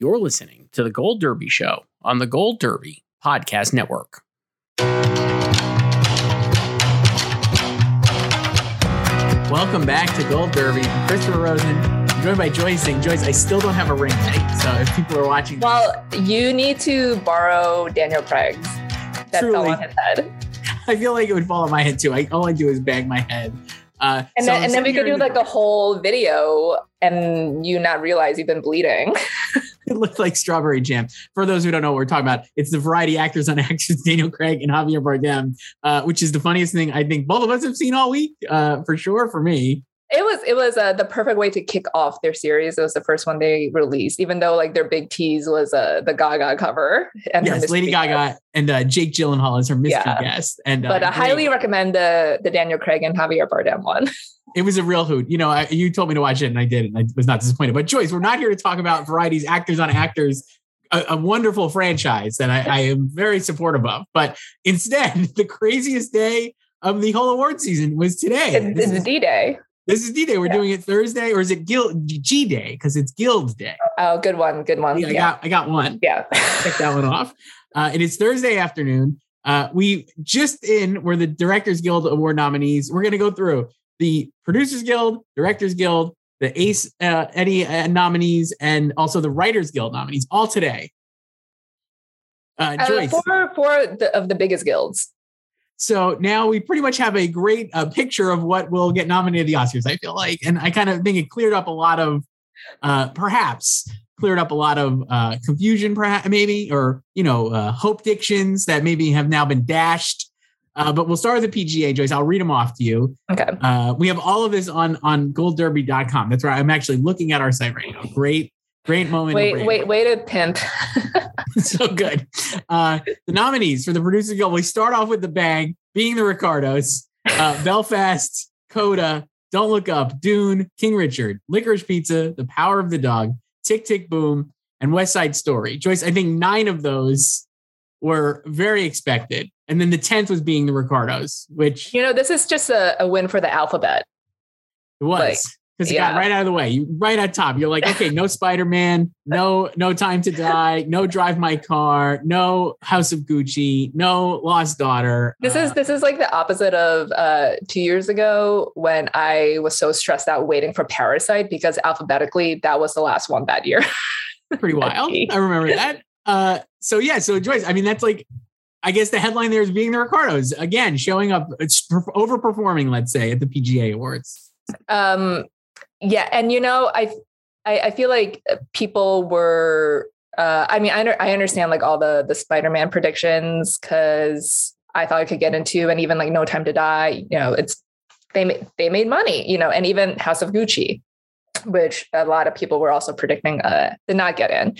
You're listening to The Gold Derby Show on the Gold Derby Podcast Network. Welcome back to Gold Derby. I'm Christopher Rosen, joined by Joyce Eng, Joyce, I still don't have a ring, right? So if people are watching. Well, you need to borrow Daniel Craig's. That Truly. fell on his head. I feel like it would fall on my head too. I, all I do is bang my head. Uh, And so then, and then we could do the- like a whole video and you not realize you've been bleeding. it looked like strawberry jam. For those who don't know what we're talking about, it's the variety actors on actors Daniel Craig and Javier Bardem, uh, which is the funniest thing I think both of us have seen all week, uh, for sure. For me, It was it was uh, the perfect way to kick off their series. It was the first one they released, even though like their big tease was uh, the Gaga cover and yes, Lady guest. Gaga and uh, Jake Gyllenhaal is her mystery Yeah. guest, and uh, But I great. highly recommend the the Daniel Craig and Javier Bardem one. it was a real hoot. You know, I, you told me to watch it, and I did, and I was not disappointed. But Joyce, we're not here to talk about varieties, actors on actors, a, a wonderful franchise that I, I am very supportive of. But instead, the craziest day of the whole award season was today. It's, it's D Day. This is D Day. We're Yeah. doing it Thursday, or is it Guild G Day? Because it's Guild Day. Oh, good one, good one. Yeah, I Yeah, got I got one. yeah. Check that one off. Uh, it is Thursday afternoon. Uh, we just in were the Directors Guild Award nominees. We're going to go through the Producers Guild, Directors Guild, the Ace uh, Eddie uh, nominees, and also the Writers Guild nominees all today. Uh, Uh, Joyce, four four the, of the biggest guilds. So now we pretty much have a great uh, picture of what will get nominated the Oscars. I feel like, and I kind of think it cleared up a lot of, uh, perhaps cleared up a lot of uh, confusion, perhaps maybe, or you know, uh, hope dictions that maybe have now been dashed. Uh, but we'll start with the PGA, Joyce. I'll read them off to you. Okay. Uh, we have all of this on on goldderby.com. That's right. I'm actually looking at our site right now. Great, great moment. Wait, wait, wait to pimp. so good. Uh, the nominees for the producer guild, we start off with the bang, being the Ricardos, uh, Belfast, Coda, Don't Look Up, Dune, King Richard, Licorice Pizza, The Power of the Dog, Tick Tick Boom, and West Side Story. Joyce, I think nine of those were very expected. And then the 10th was being the Ricardos, which You know, this is just a, a win for the alphabet. it was. Like, because it got right out of the way. You right at top. You're like, okay, no Spider Man, no no Time to Die, no Drive My Car, no House of Gucci, no Lost Daughter. This Uh, is this is like the opposite of uh, two years ago when I was so stressed out waiting for Parasite because alphabetically that was the last one that year. pretty wild. I remember that. Uh, so yeah, so Joyce, I mean, that's like, I guess the headline there is being the Ricardos again, showing up, it's overperforming, let's say, at the PGA Awards. um, yeah, and you know, I, I I feel like people were. Uh, I mean, I, under, I understand like all the the Spider Man predictions because I thought I could get into, and even like No Time to Die. You know, it's they ma- they made money. You know, and even House of Gucci, which a lot of people were also predicting uh, did not get in.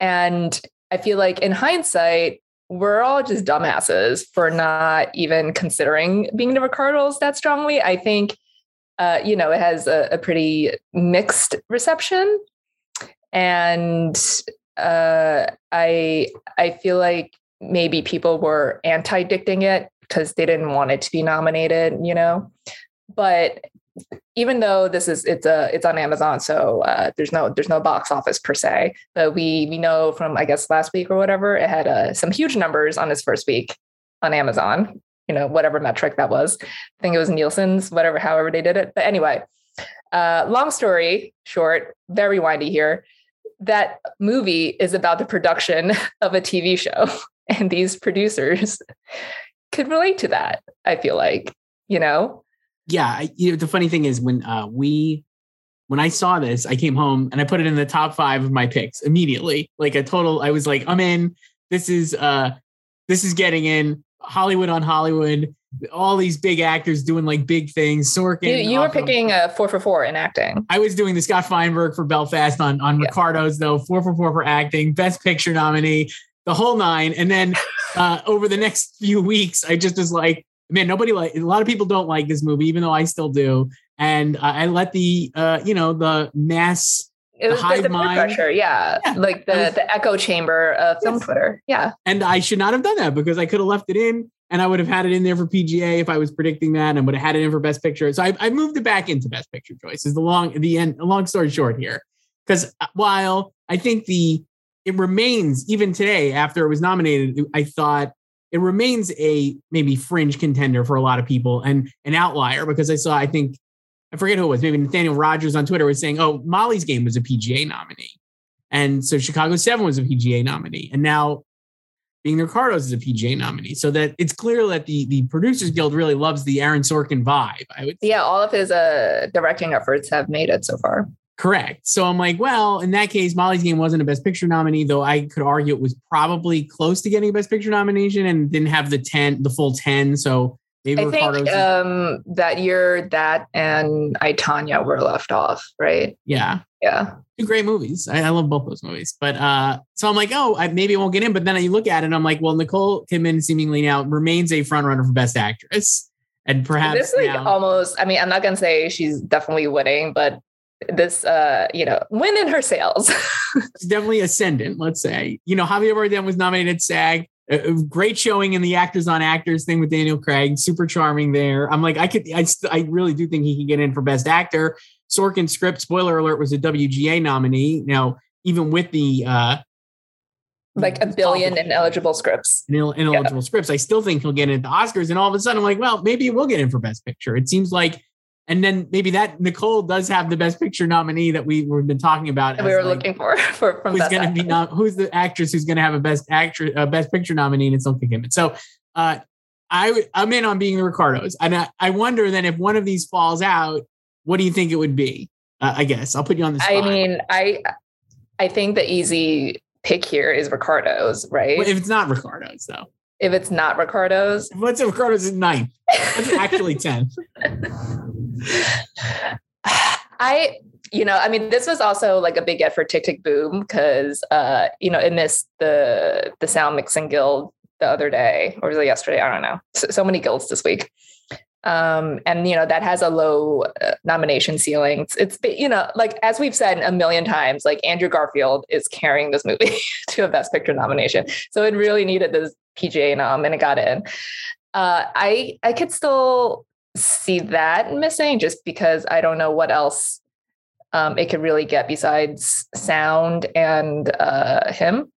And I feel like in hindsight, we're all just dumbasses for not even considering being the Ricardos that strongly. I think, uh, you know, it has a, a pretty mixed reception, and uh, I I feel like maybe people were anti-dicting it because they didn't want it to be nominated, you know. But even though this is it's a it's on Amazon, so uh, there's no there's no box office per se. But we we know from I guess last week or whatever, it had uh, some huge numbers on its first week on Amazon. You know, whatever metric that was. I think it was Nielsen's, whatever, however they did it. But anyway, uh, long story short, very windy here. that movie is about the production of a TV show, and these producers could relate to that. I feel like, you know. Yeah, I, you know, the funny thing is when uh, we when I saw this, I came home and I put it in the top five of my picks immediately. Like a total, I was like, I'm in. This is uh this is getting in Hollywood on Hollywood. All these big actors doing like big things. Sorkin. You, you were picking a four for four in acting. I was doing the Scott Feinberg for Belfast on on Yeah. Ricardo's though, four for four for acting, best picture nominee, the whole nine. And then uh, over the next few weeks, I just was like, man, nobody like a lot of people don't like this movie, even though I still do. And uh, I let the uh, you know the mass It The was hive the, the peer mind. pressure, yeah. Yeah. Like the was- the echo chamber of film Yes. Twitter. Yeah. and I should not have done that because I could have left it in and I would have had it in there for PGA if I was predicting that and would have had it in for best picture. So I, I moved it back into best picture choice is the long the end long story short here. Because uh, while I think the it remains even today after it was nominated, I thought it remains a maybe fringe contender for a lot of people and an outlier because I saw I think I forget who it was maybe Nathaniel Rogers on Twitter was saying oh Molly's Game was a PGA nominee and so Chicago Seven was a PGA nominee and now being the Ricardos is a PGA nominee. So that it's clear that the the Producers Guild really loves the Aaron Sorkin vibe. I would Yeah. All of his uh, directing efforts have made it so far. correct. So I'm like, well, in that case, Molly's Game wasn't a Best Picture nominee, though I could argue it was probably close to getting a Best Picture nomination and didn't have the ten, the full ten. So maybe I think um, that year that and I Tonya were left off, right? yeah, Yeah. two great movies. I, I love both those movies. But uh, so I'm like, oh, I, maybe it won't get in. But then I look at it, and I'm like, well, Nicole Kidman seemingly now remains a front runner for Best Actress, and perhaps this like now- almost i mean i'm not gonna say she's definitely winning but this uh you know win in her sails it's definitely ascendant, let's say. You know, Javier Bardem was nominated SAG. A, a great showing in the actors on actors thing with Daniel Craig, super charming there. I'm like, I could, I, st- I really do think he can get in for best actor. Sorkin script, spoiler alert, was a WGA nominee. Now, even with the uh, like a billion ineligible scripts inel- ineligible scripts, I still think he'll get into Oscars. And all of a sudden, I'm like, well, maybe he will get in for best picture. It seems like, and then maybe that Nicole does have the best picture nominee that we, we've been talking about. we were like, looking for for from who's going to be nom- who's the actress who's going to have a best actress uh, best picture nominee and it's Nicole Kidman. So uh, I w- I'm in on being the Ricardos, and I, I wonder then if one of these falls out, what do you think it would be? Uh, I guess I'll put you on the spot. i mean i i think the easy pick here is ricardo's right Well, if it's not Ricardos though, if it's not ricardo's what's Ricardos is ninth? What's actually tenth? I, you know, I mean, this was also like a big get for Tick Tick Boom because, uh, you know, it missed the the sound mixing guild the other day, or was it yesterday? I don't know. So, so many guilds this week, um, and you know that has a low uh, nomination ceiling. It's, it's you know, like as we've said a million times, like Andrew Garfield is carrying this movie to a Best Picture nomination, so it really needed this PGA nom, and it got in. Uh, I I could still see that missing just because I don't know what else um, it could really get besides sound and uh, him.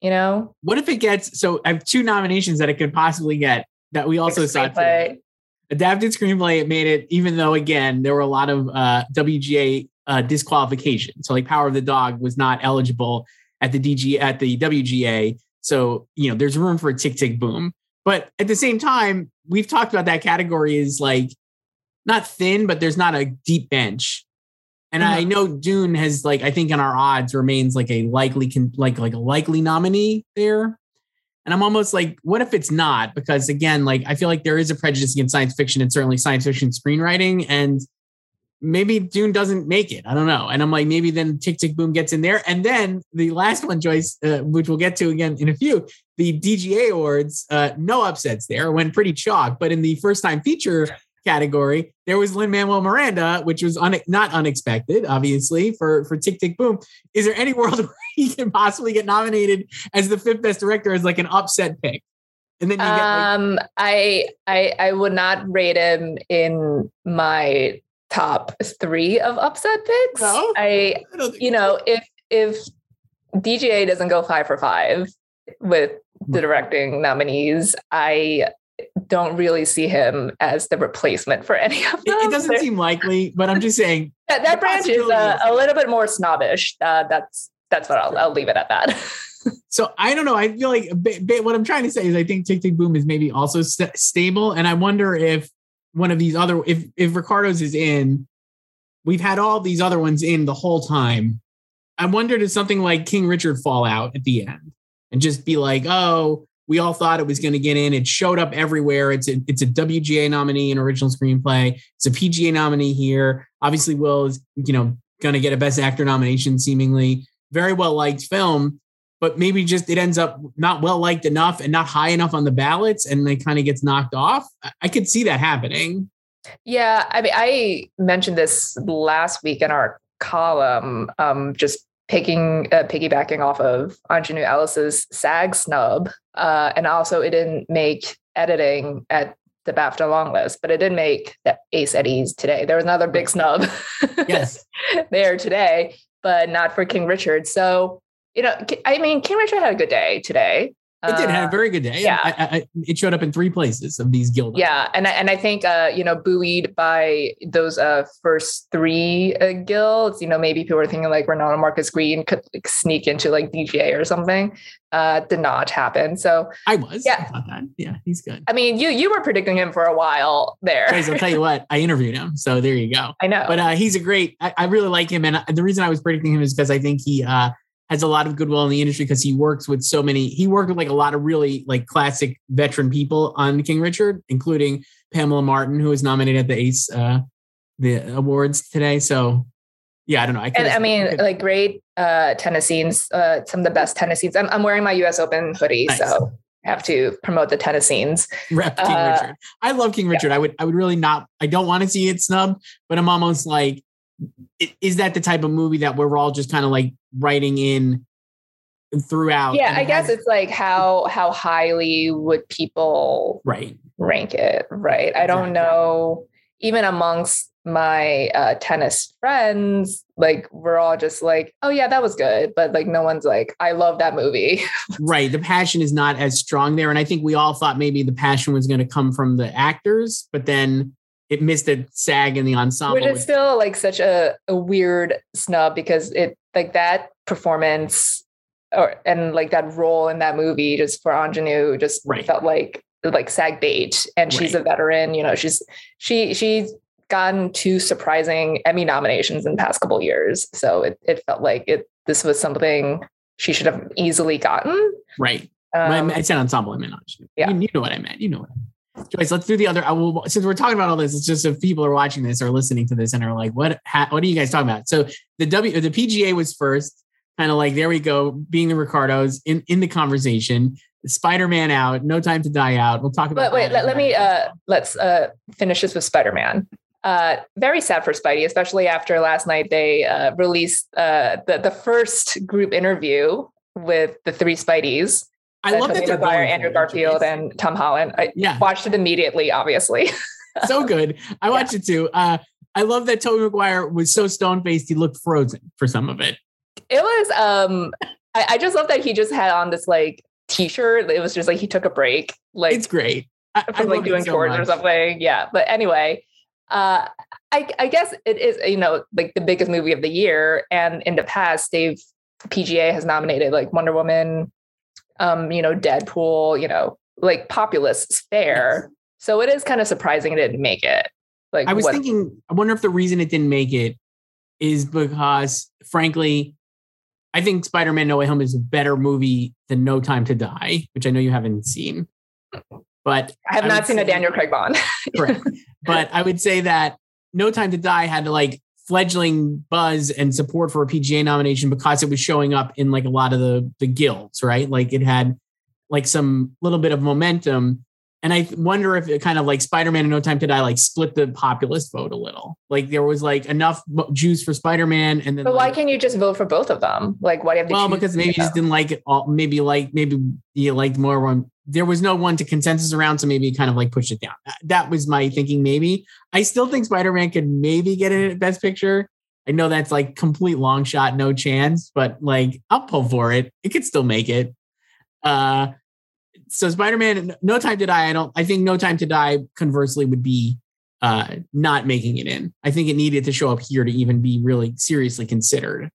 You know, What if it gets? So I have two nominations that it could possibly get that we also saw today. Adapted screenplay it made it even though again there were a lot of uh wga uh disqualification so like power of the dog was not eligible at the dg at the wga so you know there's room for a tick tick boom but at the same time we've talked about that category is like not thin but there's not a deep bench and i Mhm. know dune has like i think in our odds remains like a likely con- like like a likely nominee there and I'm almost like, what if it's not? Because again, like I feel like there is a prejudice against science fiction and certainly science fiction screenwriting. And maybe Dune doesn't make it. I don't know. And I'm like, maybe then Tick Tick Boom gets in there. And then the last one, Joyce, uh, which we'll get to again in a few, the DGA awards, uh, no upsets there, went pretty chalk. But in the first time feature category, there was Lin Manuel Miranda, which was un- not unexpected, obviously, for for Tick Tick Boom. Is there any world where he can possibly get nominated as the fifth best director as like an upset pick? And then you get like, Um, I I I would not rate him in my top three of upset picks. No? I I you know if if DGA doesn't go five for five with the directing nominees, I don't really see him as the replacement for any of them. It, it doesn't seem likely, but I'm just saying that, that branch is uh, a little bit more snobbish. Uh, that's that's what I'll, I'll leave it at that. so I don't know. I feel like what I'm trying to say is I think Tick Tick Boom is maybe also st- stable, and I wonder if one of these other if if Ricardo's is in, we've had all these other ones in the whole time. I wonder does something like King Richard fall out at the end and just be like, oh, we all thought it was going to get in. It showed up everywhere. It's a it's a WGA nominee in original screenplay. It's a PGA nominee here. Obviously, Will is you know going to get a Best Actor nomination. Seemingly very well liked film, but maybe just it ends up not well liked enough and not high enough on the ballots, and it kind of gets knocked off. I could see that happening. Yeah, I mean, I mentioned this last week in our column. Um, just picking uh, piggybacking off of Aunjanue Ellis's SAG snub, uh, and also it didn't make editing at the BAFTA long list, but it did make the Ace Eddies today. There was another big snub, yes, there today, but not for King Richard. So you know, I mean, King Richard had a good day today. It did have a uh, very good day. Yeah, I, I, it showed up in three places of these guild. Yeah, and I, and I think uh, you know buoyed by those uh, first three uh, guilds. You know, maybe people were thinking like Reinaldo Marcus Green could like, sneak into like DGA or something. Uh, did not happen. So I was. Yeah, I yeah, he's good. I mean, you you were predicting him for a while there. Guys, I'll tell you what. I interviewed him, so there you go. I know, but uh, he's a great. I, I really like him, and uh, the reason I was predicting him is because I think he. uh has a lot of goodwill in the industry because he works with so many. He worked with like a lot of really like classic veteran people on King Richard, including Pamela Martin, who was nominated at the Ace uh, the awards today. So yeah, I don't know. I, and, I mean, I like great uh, tennis scenes, uh, some of the best tennis scenes. I'm, I'm wearing my U.S. Open hoodie, nice. so I have to promote the tennis scenes. Rep King uh, Richard. I love King Richard. Yeah. I would, I would really not. I don't want to see it snubbed, but I'm almost like is that the type of movie that we're all just kind of like writing in throughout? Yeah, I guess it's like how how highly would people right rank it? Right. I don't know. Even amongst my uh, tennis friends, like we're all just like, oh yeah, that was good, but like no one's like, I love that movie. right. The passion is not as strong there, and I think we all thought maybe the passion was going to come from the actors, but then it missed a sag in the ensemble. Which is still like such a, a weird snub because it like that performance or and like that role in that movie just for Aunjanue just right. felt like like sag bait and she's right. a veteran you know she's she she's gotten two surprising Emmy nominations in the past couple years so it, it felt like it this was something she should have easily gotten right um, I said ensemble I meant yeah you, you know what I meant you know what I mean. Joyce, let's do the other. I will, since we're talking about all this, it's just if people are watching this or listening to this and are like, "What? Ha, what are you guys talking about?" So the W, the PGA was first, kind of like there we go, being the Ricardos in in the conversation. Spider Man out, No Time to Die out. We'll talk about. But wait, let, let me uh, let's uh, finish this with Spider Man. Uh, very sad for Spidey, especially after last night they uh, released uh, the the first group interview with the three Spideys I love that they're Maguire, Andrew Garfield, and Tom Holland. I yeah. watched it immediately, obviously. so good. I watched yeah. it too. Uh, I love that Tobey Maguire was so stone faced he looked frozen for some of it. It was um I, I, just love that he just had on this like t-shirt. It was just like he took a break. Like it's great. I, from like doing so chords or something. Yeah. But anyway, uh I, I guess it is, you know, like the biggest movie of the year. And in the past, they've PGA has nominated like Wonder Woman, um, you know, Deadpool, you know, like populist fare. Yes. So it is kind of surprising it didn't make it. Like I was what, thinking, I wonder if the reason it didn't make it is because, frankly, I think Spider-Man: No Way Home is a better movie than No Time to Die, which I know you haven't seen. But I have I not seen a Daniel Craig Bond. correct. But I would say that No Time to Die had to like fledgling buzz and support for a PGA nomination because it was showing up in like a lot of the the guilds, right? Like it had like some little bit of momentum. And I wonder if it kind of like Spider-Man and No Time to Die like split the populist vote a little. Like there was like enough juice for Spider-Man, and then. But like, why can't you just vote for both of them? Like, why do you have to? Well, because maybe you just didn't like it. All, maybe like maybe you liked more one there was no one to consensus around, so maybe kind of like push it down. That was my thinking. Maybe I still think Spider Man could maybe get in Best Picture. I know that's like complete long shot, no chance, but like I'll pull for it. It could still make it. Uh, so Spider-Man, No Time to Die. I don't. I think No Time to Die, conversely, would be uh, not making it in. I think it needed to show up here to even be really seriously considered.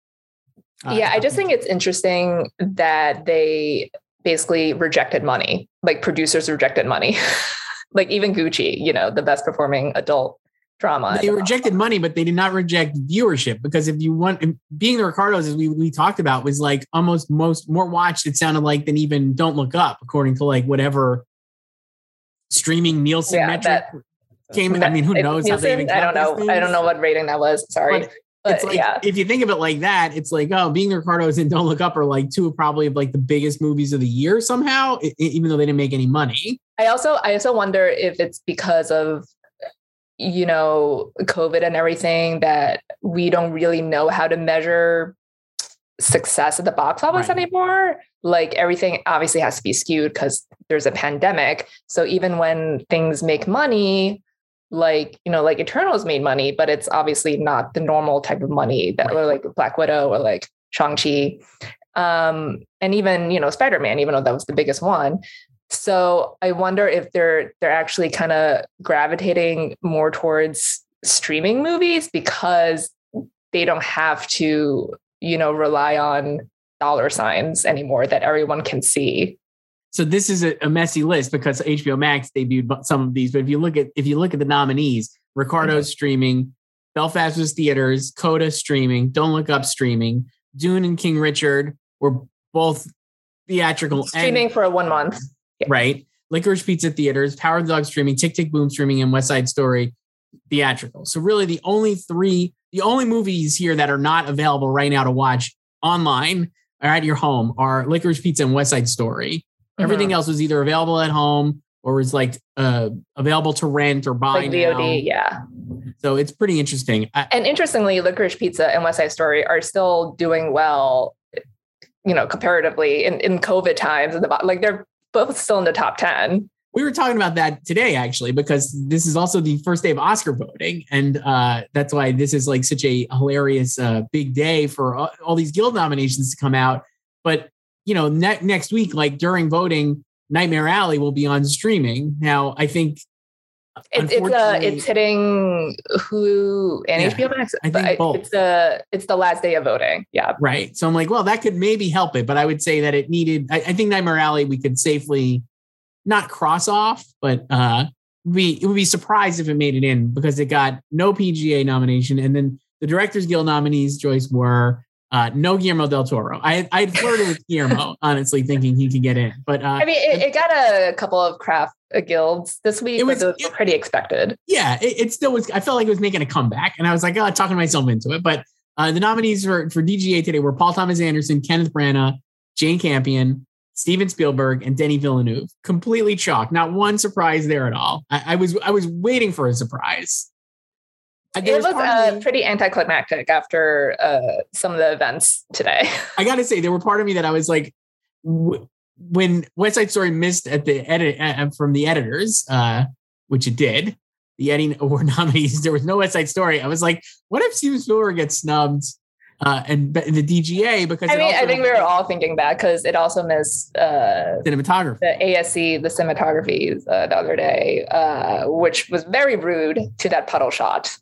Uh, yeah, I just think it's interesting that they basically rejected money. Like producers rejected money. like even Gucci, you know, the best performing adult drama. They rejected money, but they did not reject viewership because if you want being the Ricardos, as we, we talked about, was like almost most more watched, it sounded like than even Don't Look Up, according to like whatever streaming Nielsen yeah, metric that, came. I mean, who knows Nielsen, I don't know. I don't know what rating that was. Sorry. But, it's like, yeah. if you think of it like that, it's like, oh, being the Ricardos and Don't Look Up are like two of probably like the biggest movies of the year somehow, even though they didn't make any money. I also I also wonder if it's because of you know, COVID and everything that we don't really know how to measure success at the box office right. anymore. Like everything obviously has to be skewed because there's a pandemic. So even when things make money, like, you know, like Eternals made money, but it's obviously not the normal type of money that right. or like Black Widow or like Shang-Chi. Um, and even, you know, Spider-Man, even though that was the biggest one. So I wonder if they're they're actually kind of gravitating more towards streaming movies because they don't have to, you know, rely on dollar signs anymore that everyone can see. So this is a, a messy list because HBO Max debuted some of these. But if you look at if you look at the nominees, Ricardo's mm-hmm. streaming, Belfast was theaters, Coda streaming, Don't Look Up streaming, Dune and King Richard were both theatrical streaming and, for a one month yeah. right? Licorice Pizza theaters, Power of the Dog streaming, Tick Tick Boom streaming, and West Side Story theatrical. So really, the only three, the only movies here that are not available right now to watch online or at your home are Licorice Pizza and West Side Story. Mm-hmm. Everything else was either available at home or was like uh, available to rent or buy like VOD. Now. Yeah. So it's pretty interesting. I, and interestingly, Licorice Pizza and West Side Story are still doing well you know, comparatively in, in COVID times, And the like they're both still in the top 10. We were talking about that today, actually, because this is also the first day of Oscar voting. And uh, that's why this is like such a hilarious uh, big day for all, all, these guild nominations to come out. But, you know, ne- next week, like during voting, Nightmare Alley will be on streaming. Now, I think it's it's uh it's hitting Hulu and yeah, HBO Max. I think both. It's the it's the last day of voting. Yeah. Right. So I'm like, well, that could maybe help it, but I would say that it needed. I, I think Nightmare Alley we could safely not cross off, but uh, we it would be surprised if it made it in because it got no PGA nomination, and then the Directors Guild nominees, Joyce, were uh, no Guillermo del Toro. I I flirted with Guillermo, honestly, thinking he could get in. But uh, I mean, it, it, got a couple of craft uh, guilds this week. It was, it was pretty expected. Yeah, it, it, still was. I felt like it was making a comeback, and I was like, oh, talking myself into it. But uh, the nominees for for DGA today were Paul Thomas Anderson, Kenneth Branagh, Jane Campion, Steven Spielberg, and Denis Villeneuve. Completely chalk. Not one surprise there at all. I, I was I was waiting for a surprise. It was uh, pretty anticlimactic after uh, some of the events today. I got to say, there were part of me that I was like, w- when West Side Story missed at the edit uh, from the editors, uh, which it did, the Eddie Award nominees, there was no West Side Story. I was like, what if Steven Spielberg gets snubbed? Uh, and the DGA because I mean I think we were all thinking that because it also missed uh, cinematography, the ASC, the cinematography uh, the other day, uh, which was very rude to that puddle shot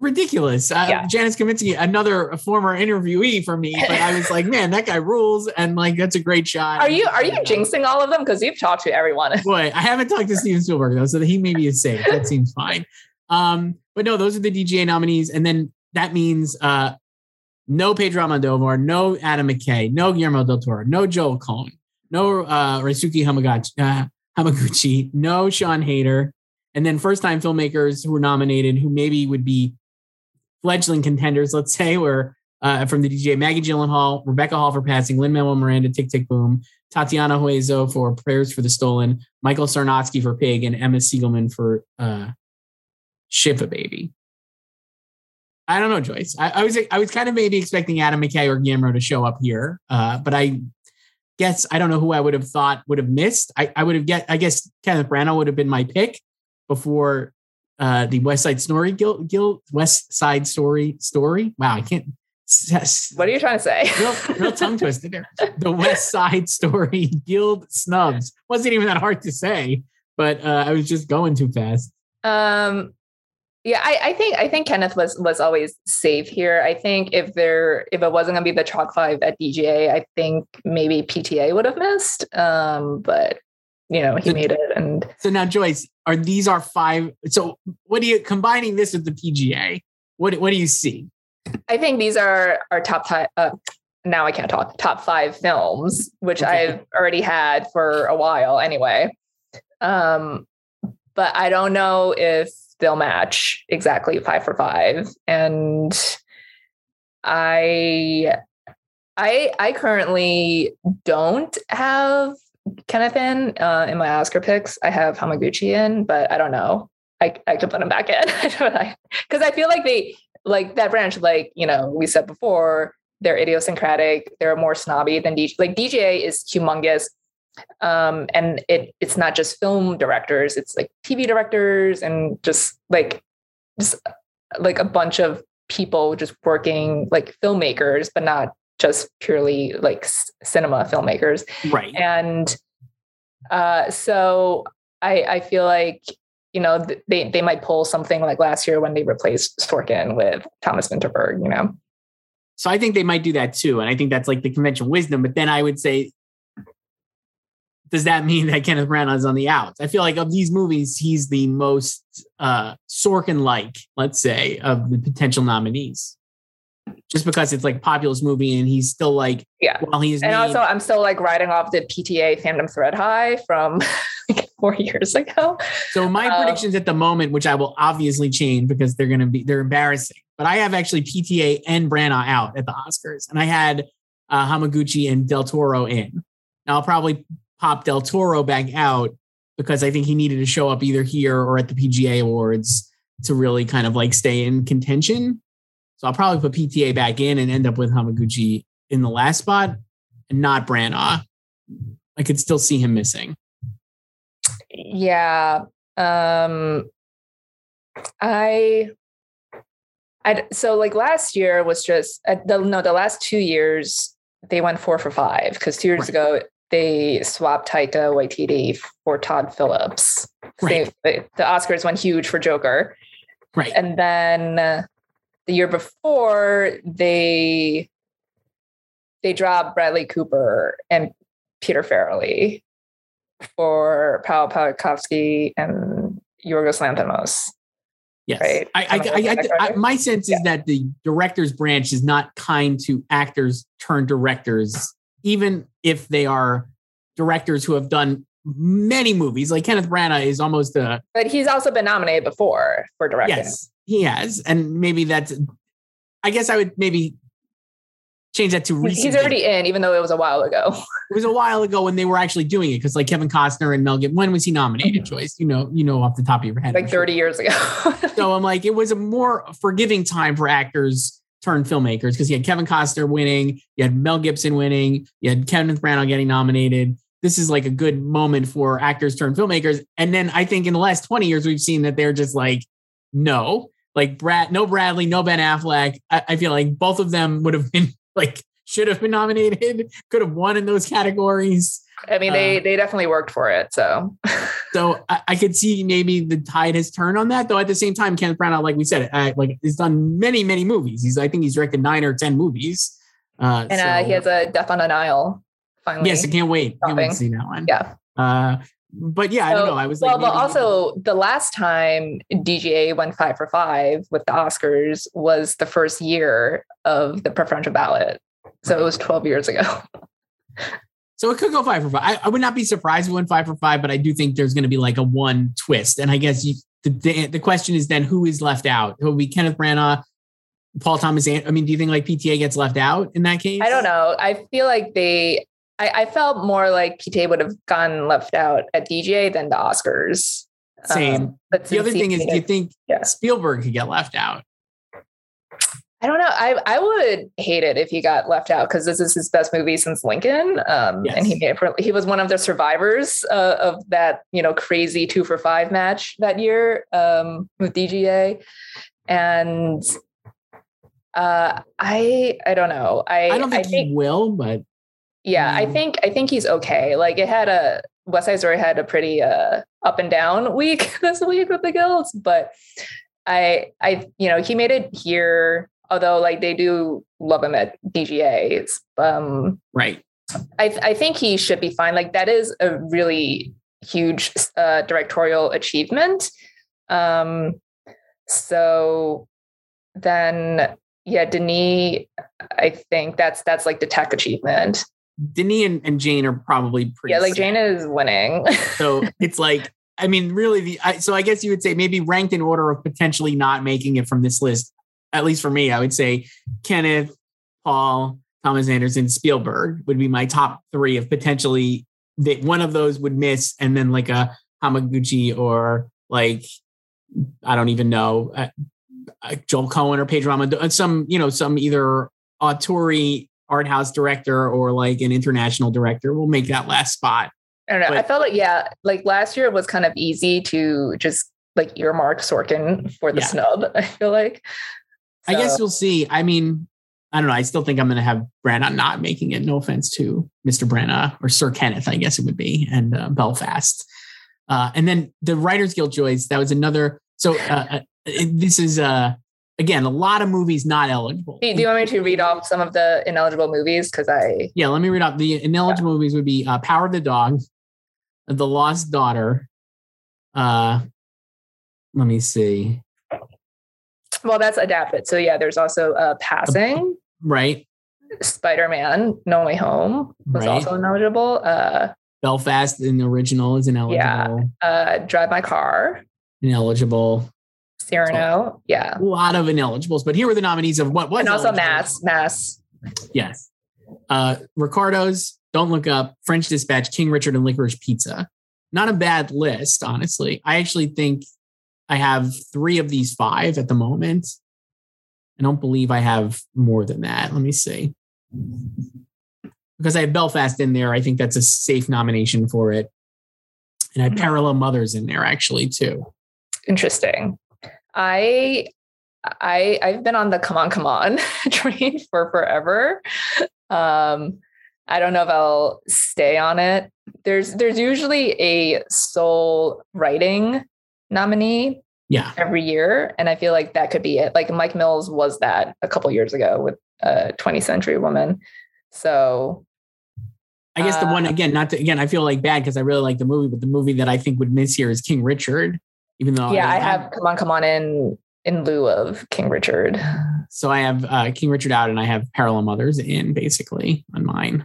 ridiculous. Uh, yeah. Janusz Kaminski, another former interviewee for me, but I was like, man, that guy rules, and like that's a great shot. Are you are you jinxing all of them because you've talked to everyone? Boy, I haven't talked to Steven Spielberg though, so he maybe is safe. That seems fine. Um, but no, those are the DGA nominees, and then that means uh, no Pedro Almodovar, no Adam McKay, no Guillermo del Toro, no Joel Coen, no uh, Hamaguchi, uh, Hamaguchi, no Sian Heder, and then first time filmmakers who were nominated who maybe would be fledgling contenders, let's say, were uh, from the DJ Maggie Gyllenhaal, Rebecca Hall for passing, Lin Manuel Miranda, Tick Tick Boom, Tatiana Huezo for Prayers for the Stolen, Michael Sarnoski for Pig, and Emma Seligman for uh, Shiva Baby. I don't know, Joyce. I, I, was I was kind of maybe expecting Adam McKay or Guillermo to show up here, uh, but I guess I don't know who I would have thought would have missed. I, I would have get I guess Kenneth Branagh would have been my pick before uh, the West Side Story Guild, Guild West Side Story story. Wow, I can't What are you trying to say? real, real tongue twister there. The West Side Story Guild snubs wasn't even that hard to say, but uh, I was just going too fast. Um, yeah, I, I think I think Kenneth was was always safe here. I think if there if it wasn't gonna be the chalk five at DGA, I think maybe PTA would have missed. Um, but you know he made it, and So now, Joyce, are these our five? So what do you combining this with the PGA? What what do you see? I think these are our top five. Uh, now I can't talk top five films, which Okay. I've already had for a while anyway. Um, but I don't know if they'll match exactly five for five. And I, I, I currently don't have Kenneth in uh, in my Oscar picks. I have Hamaguchi in, but I don't know. I, I could put him back in because I feel like they like that branch, like, you know, we said before, they're idiosyncratic. They're more snobby than DJ. Like DGA is humongous. Um, and it it's not just film directors, it's like TV directors and just like just like a bunch of people just working like filmmakers, but not just purely like cinema filmmakers Right. and uh, so I, I feel like you know they they might pull something like last year when they replaced Sorkin with Thomas Vinterberg. You know, So I think they might do that too, and I think that's like the conventional wisdom. But then I would say, does that mean that Kenneth Branagh is on the outs? I feel like of these movies, he's the most uh, Sorkin-like, let's say, of the potential nominees. Just because it's like a populist movie, and he's still like, Yeah. while he's and named- also I'm still like riding off the PTA Phantom Thread high from like four years ago. So my Uh, predictions at the moment, which I will obviously change because they're going to be they're embarrassing, but I have actually PTA and Branagh out at the Oscars, and I had uh, Hamaguchi and Del Toro in. Now I'll probably pop Del Toro back out because I think he needed to show up either here or at the PGA Awards to really kind of like stay in contention. So I'll probably put PTA back in and end up with Hamaguchi in the last spot, and not Branagh. I could still see him missing. Yeah. Um I I so like last year was just uh, the no the last two years they went four for five because two years Right. ago they swapped Taika Waititi for Todd Phillips. Right. They, the Oscars went huge for Joker, Right. and then the year before they they dropped Bradley Cooper and Peter Farrelly for Paul Pawlikowski and Yorgos Lanthimos. Yes. right? I, I, I I, I, that I- correct? my sense is that the director's branch is not kind to actors turned directors, even if they are directors who have done many movies. Like Kenneth Branagh is almost a But he's also been nominated before for directing. yes, he has, and maybe that's. I guess I would maybe change that to He's- recent. He's already in, even though it was a while ago. It was a while ago when they were actually doing it because like Kevin Costner and Mel Gibson. When was he nominated? Mm-hmm. Joyce, you know, you know off the top of your head, I'm like sure. 30 years ago. So I'm like, it was a more forgiving time for actors turned filmmakers because you had Kevin Costner winning, you had Mel Gibson winning, you had Kenneth Branagh getting nominated. This is like a good moment for actors turned filmmakers. And then I think in the last 20 years, we've seen that they're just like, no, like Brad, no Bradley, no Ben Affleck. I, I feel like both of them would have been like, should have been nominated, could have won in those categories. I mean, they Uh, they definitely worked for it. So So I, I could see maybe the tide has turned on that. Though at the same time, Kenneth Branagh, like we said, uh, like he's done many, many movies. He's I think he's directed nine or ten movies. Uh, and uh, he has a Death on the Nile. Finally, yes, I can't wait. Can't wait to see that one. yeah. But yeah, I don't know. I was like, well, like, but also the last time DGA went five for five with the Oscars was the first year of the preferential ballot. So it was 12 years ago. so it could go five for five. I, I would not be surprised if it went five for five, but I do think there's going to be like a one twist. And I guess you, the, the the question is then who is left out? Will be Kenneth Branagh, Paul Thomas. I mean, do you think like PTA gets left out in that case? I don't know. I feel like they, I, I felt more like PTA would have gone left out at DGA than the Oscars. Same. Um, but The other thing is, do you think Yeah. Spielberg could get left out? I don't know. I, I would hate it if he got left out because this is his best movie since Lincoln. Um, Yes. And he made it for, he was one of the survivors uh, of that, you know, crazy two for five match that year um, with DGA. And Uh, I I don't know. I I don't think, I think he will, but yeah, I Mm. think I think he's okay. Like it had a West Side Story had a pretty uh up and down week this week with the guilds, but I I you know he made it here. Although like they do love him at DGA, um, right. I I think he should be fine. Like that is a really huge uh, directorial achievement. Um, so then yeah, Denis, I think that's that's like the tech achievement. Denis and, and Jane are probably pretty. Yeah, like. Jane is winning. So it's like, I mean, really, the I, so I guess you would say maybe ranked in order of potentially not making it from this list. At least for me, I would say Kenneth, Paul, Thomas Anderson, Spielberg would be my top three of potentially that one of those would miss, and then like a Hamaguchi or like I don't even know uh, uh, Joel Coen or Pedro Almodovar, some you know some either auteur art house director or like an international director will make that last spot. I don't know. I felt like yeah, like last year it was kind of easy to just like earmark Sorkin for the Yeah. snub. I feel like. I guess we'll see. I mean, I don't know. I still think I'm going to have Branagh not making it. No offense to Mr. Branagh or Sir Kenneth, I guess it would be, and uh, Belfast. Uh, and then the Writers Guild choice. That was another. So uh, uh, this is uh, again a lot of movies not eligible. do, do you want me to read off some of the ineligible movies? Because I Yeah, let me read off the ineligible movies. Would be uh, Power of the Dog, The Lost Daughter. Uh, let me see. well, that's adapted. So yeah, there's also uh, Passing, Right, Spider-Man, No Way Home was Right. also ineligible. Uh, Belfast in the original is ineligible. uh, Drive My Car, Ineligible. Cyrano, yeah, a lot of ineligibles, but here were the nominees of what was and also. Mass, Mass. Yes. Uh, Ricardo's, Don't Look Up, French Dispatch, King Richard, and Licorice Pizza. Not a bad list, honestly. I actually think I have three of these five at the moment. I don't believe I have more than that. Let me see. Because I have Belfast in there, I think that's a safe nomination for it. And I have Parallel Mothers in there actually too. Interesting. I I I've been on the come on come on train for forever. Um I don't know if I'll stay on it. There's there's usually a sole writing nominee Yeah. every year and I feel like that could be it. Like Mike Mills was that a couple years ago with a 20th century woman. So I guess the one Uh, again, not to, again, I feel like bad because I really like the movie, but the movie that I think would miss here is King Richard, even though yeah, I have come on come on in in lieu of King Richard. So I have uh, King Richard out, and I have Parallel Mothers in basically on mine.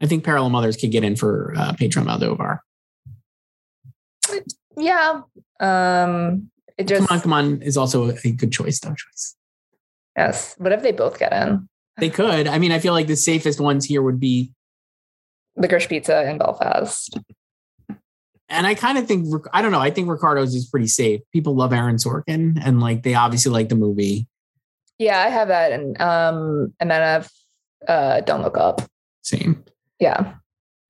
I think Parallel Mothers could get in for uh, Pedro Almodovar. Yeah. Um it just Come on, come on is also a good choice, though. Choice Yes. What if they both get in? they could. I mean, I feel like the safest ones here would be, Licorice Pizza in Belfast. And I kind of think I don't know. I think Ricardo's is pretty safe. People love Aaron Sorkin, and like they obviously like the movie. Yeah, I have that, and um, and then I have uh, Don't Look Up. Same. Yeah.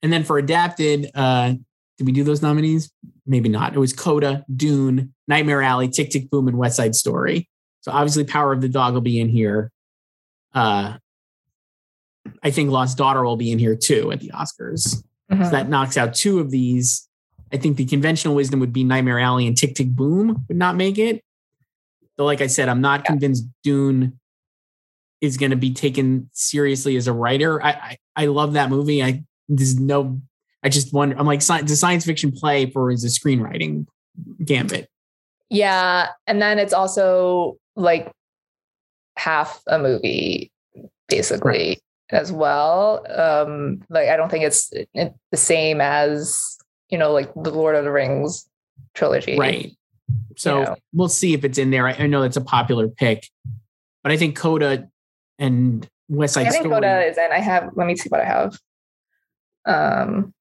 And then for adapted, uh, did we do those nominees? Maybe not. It was Coda, Dune, Nightmare Alley, Tick Tick Boom, and West Side Story. So obviously, Power of the Dog will be in here. Uh, I think Lost Daughter will be in here too at the Oscars. Mhm. So that knocks out two of these. I think the conventional wisdom would be Nightmare Alley and Tick Tick Boom would not make it. Though, like I said, I'm not convinced Dune is going to be taken seriously as a writer. I, I I love that movie. I there's no. I just wonder. I'm like, sci- does science fiction play for as a screenwriting gambit? Yeah, and then it's also like half a movie, basically, as well. Um, like I don't think it's it, the same as you know, like the Lord of the Rings trilogy. Right. So know. we'll see if it's in there. I, I know it's a popular pick, but I think Coda and West Side I think Story. Coda is in. I have. Let me see what I have. Um,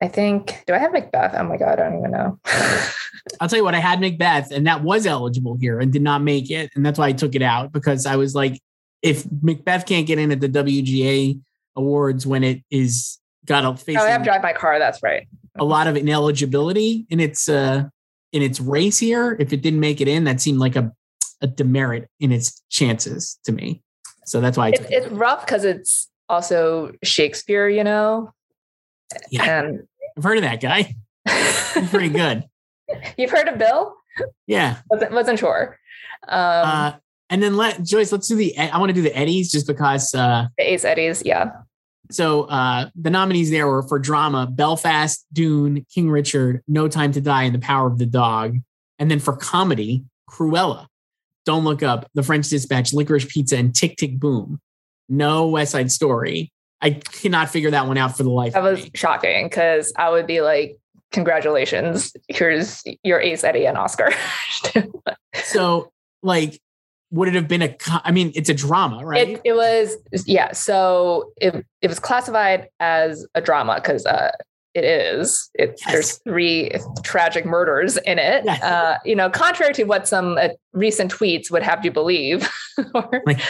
I think. Do I have Macbeth? Oh my god, I don't even know. I'll tell you what, I had Macbeth, and that was eligible here and did not make it. And that's why I took it out because I was like, if Macbeth can't get in at the WGA awards when it is got a face oh, I have to Drive My Car. That's right. a lot of ineligibility in its uh in its race here, if it didn't make it in, that seemed like a a demerit in its chances to me. So that's why I It's, it's rough because it's also Shakespeare, you know, Yeah, and I've heard of that guy. He's pretty good. you've heard of Bill. Yeah. Wasn't wasn't sure. Um, Uh, and then let Joyce, let's do the. I want to do the Eddies just because. Uh, the Ace Eddies, yeah. So uh, the nominees there were for drama: Belfast, Dune, King Richard, No Time to Die, and The Power of the Dog. And then for comedy, Cruella, Don't Look Up, The French Dispatch, Licorice Pizza, and Tick Tick Boom. No West Side Story. I cannot figure that one out for the life. That was shocking because I would be like, congratulations, here's your Ace Eddie and Oscar. So, like, would it have been a i mean, it's a drama, right? It, it was yeah. So it it was classified as a drama because uh, it is. It, Yes. There's three tragic murders in it. Yes. Uh, you know, contrary to what some uh, recent tweets would have you believe, or, Like-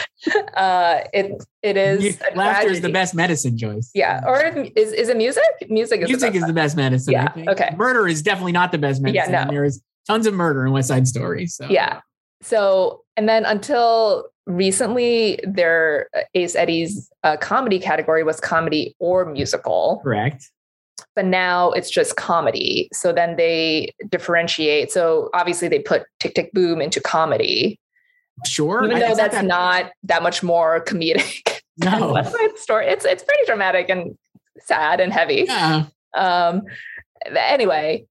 uh, it it is. You- Laughter is the best medicine, Joyce. Yeah, or is is it music? Music is music the is best the best medicine. Yeah, okay. Murder is definitely not the best medicine Yeah, no. There is tons of murder in West Side Story. So Yeah. So, and then until recently, their uh, Ace Eddie's uh, comedy category was comedy or musical, correct. but now it's just comedy. So then they differentiate. So obviously they put Tick Tick Boom into comedy, Sure. even though that's that- not that much more comedic. no. Story. It's it's pretty dramatic and sad and heavy. Yeah. Um, anyway,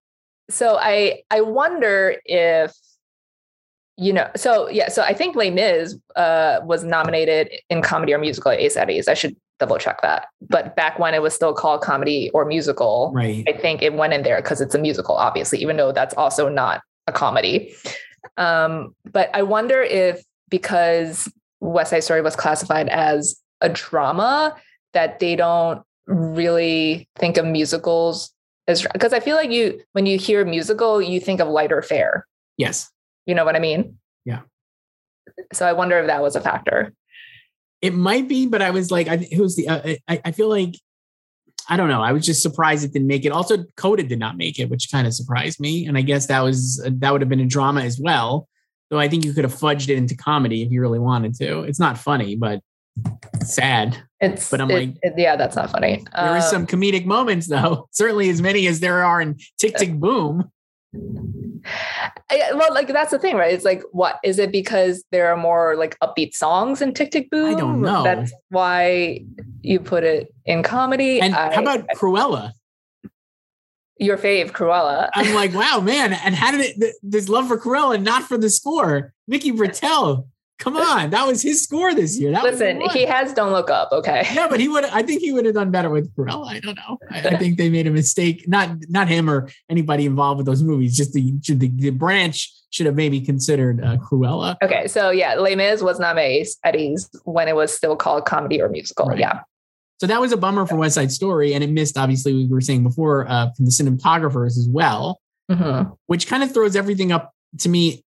so I I wonder if you know. So yeah, so I think Les Mis uh, was nominated in comedy or musical at Ace Eddies. I should double check that. But back when it was still called comedy or musical, Right. I think it went in there because it's a musical, obviously, even though that's also not a comedy. Um, but I wonder if because West Side Story was classified as a drama, that they don't really think of musicals as because I feel like you when you hear musical, you think of lighter fare. Yes. You know what I mean? Yeah. So I wonder if that was a factor. It might be, but I was like, I, who's the? Uh, I, I feel like I don't know. I was just surprised it didn't make it. Also, Coda did not make it, which kind of surprised me. And I guess that was that would have been a drama as well. Though I think you could have fudged it into comedy if you really wanted to. It's not funny, but sad. It's But I'm it- like- it- yeah, that's not funny. There is Um, some comedic moments though. Certainly as many as there are in Tick Tick Boom. I- well, like that's the thing, right? It's like, what is it because there are more like upbeat songs in Tick Tick Boom? I don't know. That's why you put it in comedy. And I- how about Cruella? your fave, Cruella? I'm like, wow, man. And how did it, th- this love for Cruella and not for the score? Mickey Britell, come on. That was his score this year. That Listen, he has "Don't Look Up." Okay, yeah, but he would, I think he would have done better with Cruella. I don't know. I, I think they made a mistake. Not, not him or anybody involved with those movies. Just the, the, the branch should have maybe considered uh, Cruella. okay. So yeah, Les Mis was not made Eddie's when it was still called comedy or musical. Right. Yeah, So that was a bummer for West Side Story. And it missed, obviously, we were saying before, uh, from the cinematographers as well. Mhm. which kind of throws everything up to me.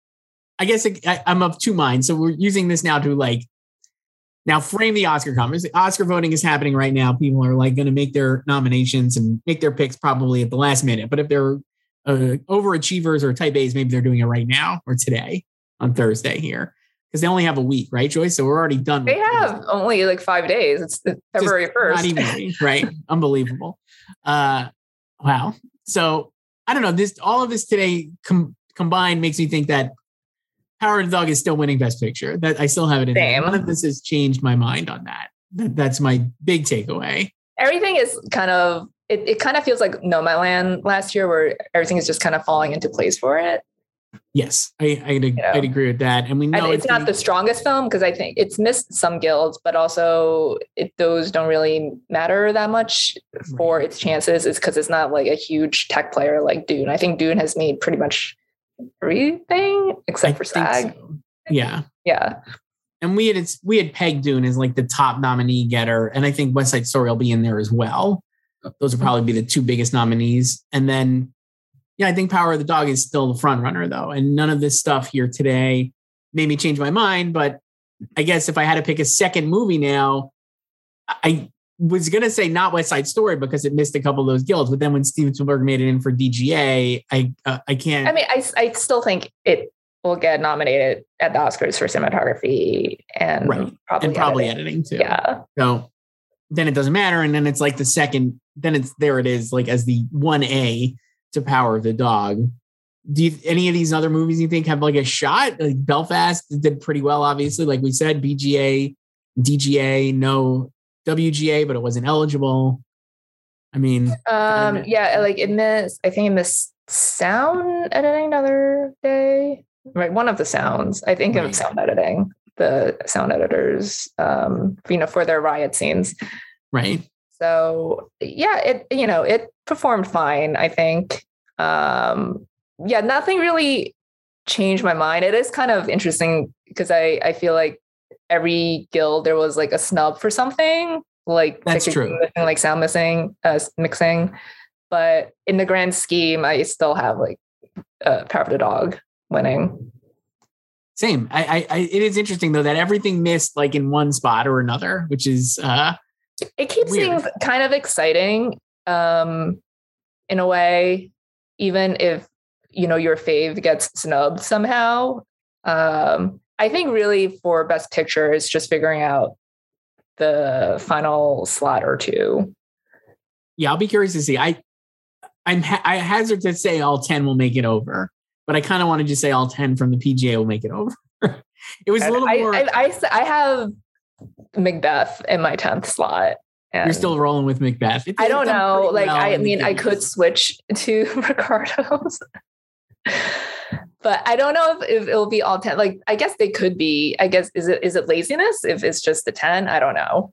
I guess I, I'm of two minds. So we're using this now to like now frame the Oscar conference. Oscar voting is happening right now. People are like going to make their nominations and make their picks probably at the last minute. But if they're uh, overachievers or type A's, maybe they're doing it right now or today on Thursday here because they only have a week, right, Joyce? So we're already done. they have only like five days. It's February first. Not even right? Unbelievable. Uh, wow. So I don't know. This all of this today com- combined makes me think that Power of the Dog is still winning Best Picture. That I still have it in there. Same. None of this has changed my mind on that. that that's my big takeaway. Everything is kind of. It, it kind of feels like Nomadland last year, where everything is just kind of falling into place for it. Yes, I, I'd, Yeah. I'd agree with that. And we know and it's not the strongest film because I think it's missed some guilds, but also it, those don't really matter that much for its chances. Is because it's not like a huge tech player like Dune. I think Dune has made pretty much everything except I for think SAG. so. Yeah. Yeah, and we had it's we had pegged Dune as like the top nominee getter, and I think West Side Story will be in there as well. Those will probably be the two biggest nominees, and then yeah, I think Power of the Dog is still the front runner though, and none of this stuff here today made me change my mind. But I guess if I had to pick a second movie now, I was gonna say not West Side Story because it missed a couple of those guilds, but then when Steven Spielberg made it in for DGA, I uh, I can't. I mean, I I still think it will get nominated at the Oscars for cinematography and Right. probably, and probably editing. editing too. Yeah. So then it doesn't matter. And then it's like the second, then it's there it is, like as the 1A to Power of the Dog. Do you, any of these other movies you think have like a shot? Like Belfast did pretty well, obviously. Like we said, PGA, DGA, no WGA, but it wasn't eligible. I mean, Um, Edit. yeah, like in this, I think in this sound editing another day, right? One of the sounds, I think Right. of sound editing, the sound editors, um, you know, for their riot scenes. right? So yeah, it you know it performed fine. I think. Um, yeah, nothing really changed my mind. It is kind of interesting because I I feel like every guild there was like a snub for something like That's true. missing, like sound missing, uh, mixing. But in the grand scheme, I still have like uh, Power of the Dog winning. Same. I, I, I, it is interesting though that everything missed like in one spot or another, which is, uh, it keeps Weird. things kind of exciting um in a way even if you know your fave gets snubbed somehow um i think really for best picture it's just figuring out the final slot or two yeah, I'll be curious to see. I, I'm, ha- I hazard to say all 10 will make it over, but I kind of want to just say all 10 from the PGA will make it over. it was a little more I, more, I, I, I have macbeth in my 10th slot and you're still rolling with Macbeth. I don't know. Like, well I mean, I could switch to Ricardos, but I don't know if, if it'll be all 10. Like, I guess they could be. I guess, is it is it laziness if it's just the 10? I don't know.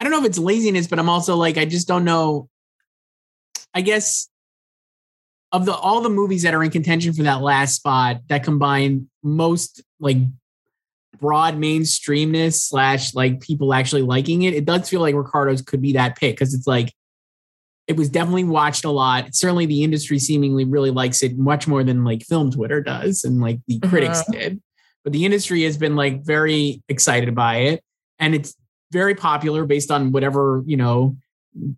I don't know if it's laziness, but I'm also like, I just don't know. I guess of the all the movies that are in contention for that last spot that combine most like broad mainstreamness slash like people actually liking it, it does feel like Ricardos could be that pick because it's like it was definitely watched a lot. Certainly the industry seemingly really likes it much more than like film Twitter does and like the mm-hmm. critics did. But the industry has been like very excited by it. And it's very popular based on whatever, you know,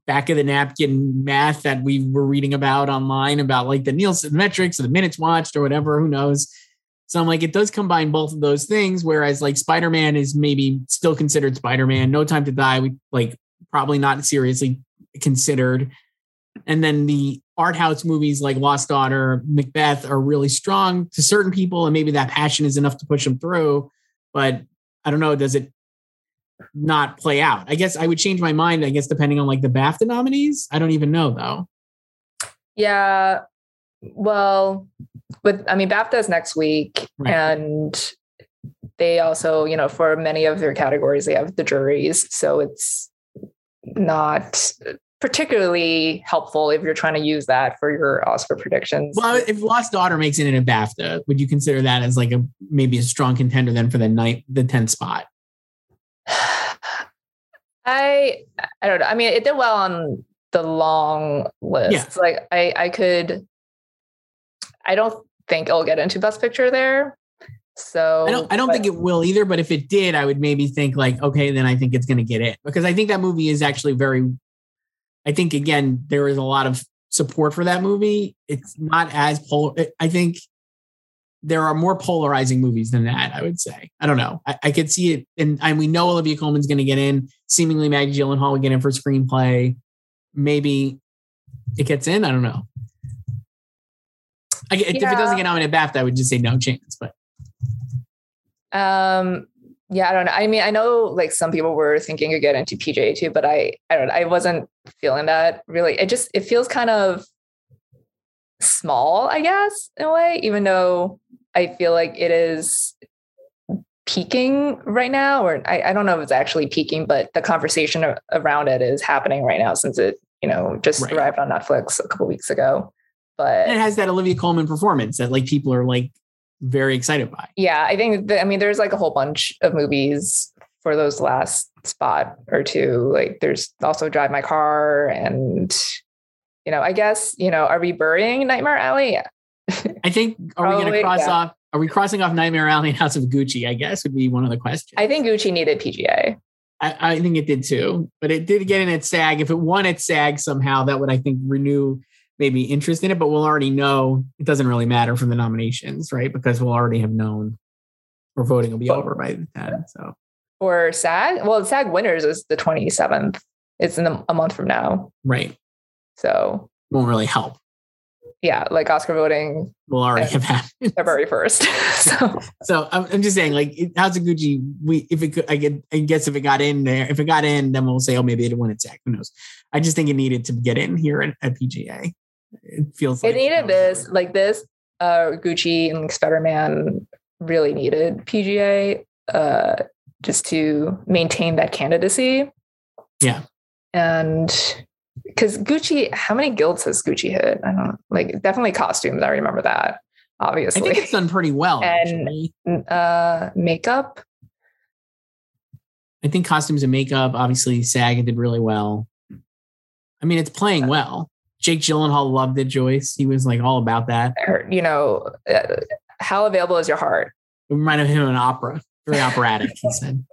back of the napkin math that we were reading about online about like the Nielsen metrics or the minutes watched or whatever, who knows. So I'm like, it does combine both of those things. Whereas like Spider Man is maybe still considered Spider Man. No Time to Die, we like probably not seriously considered. And then the art house movies like Lost Daughter, Macbeth are really strong to certain people, and maybe that passion is enough to push them through. But I don't know, does it not play out? I guess I would change my mind, I guess, depending on like the BAFTA nominees. I don't even know though. Yeah. Well, with I mean, BAFTA's next week, Right. and they also, you know, for many of their categories, they have the juries, so it's not particularly helpful if you're trying to use that for your Oscar predictions. Well, if Lost Daughter makes it in a BAFTA, would you consider that as like a maybe a strong contender then for the ninth, the 10th spot? I I don't know. I mean, it did well on the long list. Yeah. Like I I could I don't think it'll get into best picture there. So I don't I don't but- think it will either, but if it did, I would maybe think like, okay, then I think it's gonna get it. Because I think that movie is actually very I think again, there is a lot of support for that movie. It's not as polar. I think there are more polarizing movies than that, I would say. I don't know. I, I could see it, and, and we know Olivia Colman's going to get in. Seemingly, Maggie Gyllenhaal will get in for screenplay. Maybe it gets in. I don't know. I, if it doesn't get nominated BAFTA, I would just say no chance. But Um, yeah, I don't know. I mean, I know like some people were thinking to get into PGA too, but I, I don't know. I wasn't feeling that really. It just, it feels kind of small, I guess, in a way, even though I feel like it is peaking right now, or I, I don't know if it's actually peaking, but the conversation around it is happening right now since it, you know, just Right. arrived on Netflix a couple weeks ago. But and it has that Olivia Colman performance that like people are like very excited by. yeah i think that, i mean there's like a whole bunch of movies for those last spot or two like there's also drive my car and you know i guess you know are we burying nightmare alley I think are we going to cross yeah. off? Are we crossing off Nightmare Alley and House of Gucci? I guess would be one of the questions. i think gucci needed pga I, I think it did too, but it did get in at SAG. If it won at SAG somehow, that would I think renew maybe interest in it, but we'll already know it doesn't really matter from the nominations, right? Because we'll already have known or voting will be over by the time. So For SAG, well, SAG winners is the 27th. It's in the, a month from now. right. So Won't really help. yeah, like Oscar voting We'll already have happened. February 1st. so So I'm, I'm just saying, like it- House Gucci, we if it could, I get, I guess if it got in there, if it got in, then we'll say, oh, maybe it won its SAG. Who knows? I just think it needed to get in here at, at PGA. It feels it needed this, like this, uh, Gucci and Spider-Man really needed PGA uh, just to maintain that candidacy. Yeah. And because Gucci, how many guilds has Gucci hit? I don't know. Like definitely costumes. I remember that, Obviously, I think it's done pretty well. And- uh, makeup. I think costumes and makeup, obviously, SAG did really well. I mean, it's playing well. Jake Gyllenhaal loved it, Joyce. He was like all about that. You know, uh, how available is your heart? It reminded him of an opera, very operatic, he said.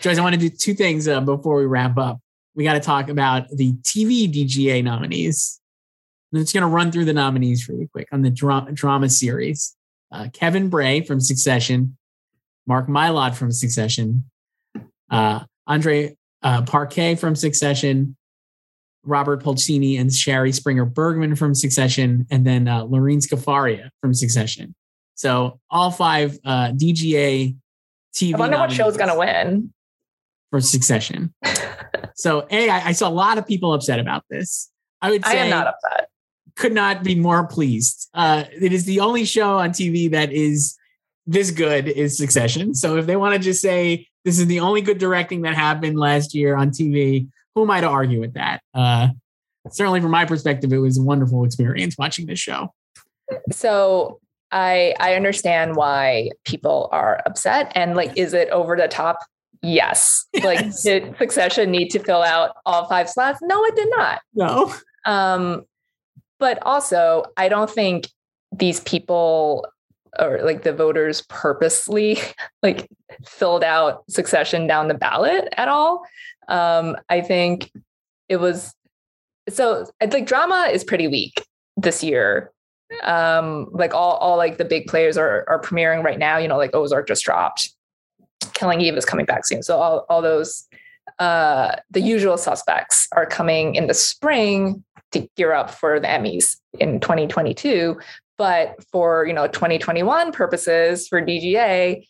Joyce, I want to do two things uh, before we wrap up. We got to talk about the TV DGA nominees. I'm just going to run through the nominees really quick on the dra- drama series. Uh, Kevin Bray from Succession, Mark Mylod from Succession, uh, Andre uh, Parekh from Succession, Robert Pulcini and Shari Springer Berman from Succession, and then uh, Lorene Scafaria from Succession. So all five uh, DGA TV. I wonder what show's going to win. for Succession. so a, I, I saw a lot of people upset about this. I would say I am not upset. could not be more pleased. Uh, it is the only show on TV that is this good is Succession. So if they want to just say this is the only good directing that happened last year on TV, who am I to argue with that? Uh, certainly, from my perspective, it was a wonderful experience watching this show. So I I understand why people are upset and like is it over the top? Yes. Like Yes. did Succession need to fill out all five slots? No, it did not. No, Um but also I don't think these people or like the voters purposely like filled out Succession down the ballot at all. Um I think it was so like drama is pretty weak this year. Um like all all like the big players are are premiering right now you know like ozark just dropped. Killing eve is coming back soon. So all, all those uh the usual suspects are coming in the spring to gear up for the emmys in 2022 but for you know 2021 purposes for dga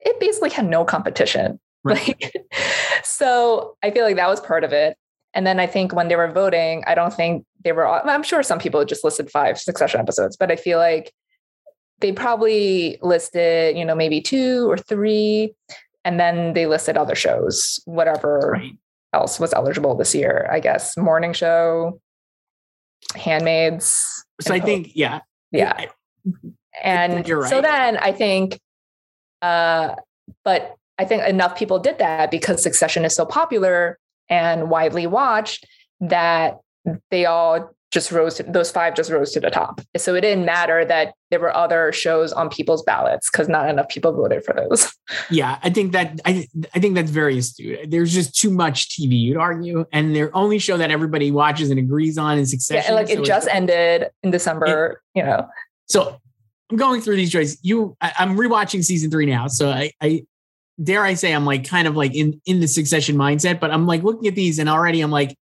it basically had no competition Right. like so i feel like that was part of it and then I think when they were voting, I don't think they were, I'm sure some people just listed five succession episodes, but I feel like they probably listed, you know, maybe two or three. And then they listed other shows, whatever right. else was eligible this year, I guess. Morning show, Handmaids. So I and think, yeah, yeah. And you're right. so then I think, uh, but I think enough people did that because Succession is so popular and widely watched that they all just rose to those five just rose to the top. So it didn't matter that there were other shows on people's ballots because not enough people voted for those. Yeah, I think that I I think that's very astute. There's just too much TV, you'd argue, and their only show that everybody watches and agrees on is Yeah, Succession. and like so it just ended in December, you know. So I'm going through these choices. You, I, I'm rewatching season three now, so I, I dare I say I'm like kind of like in in the Succession mindset, but I'm like looking at these and already I'm like.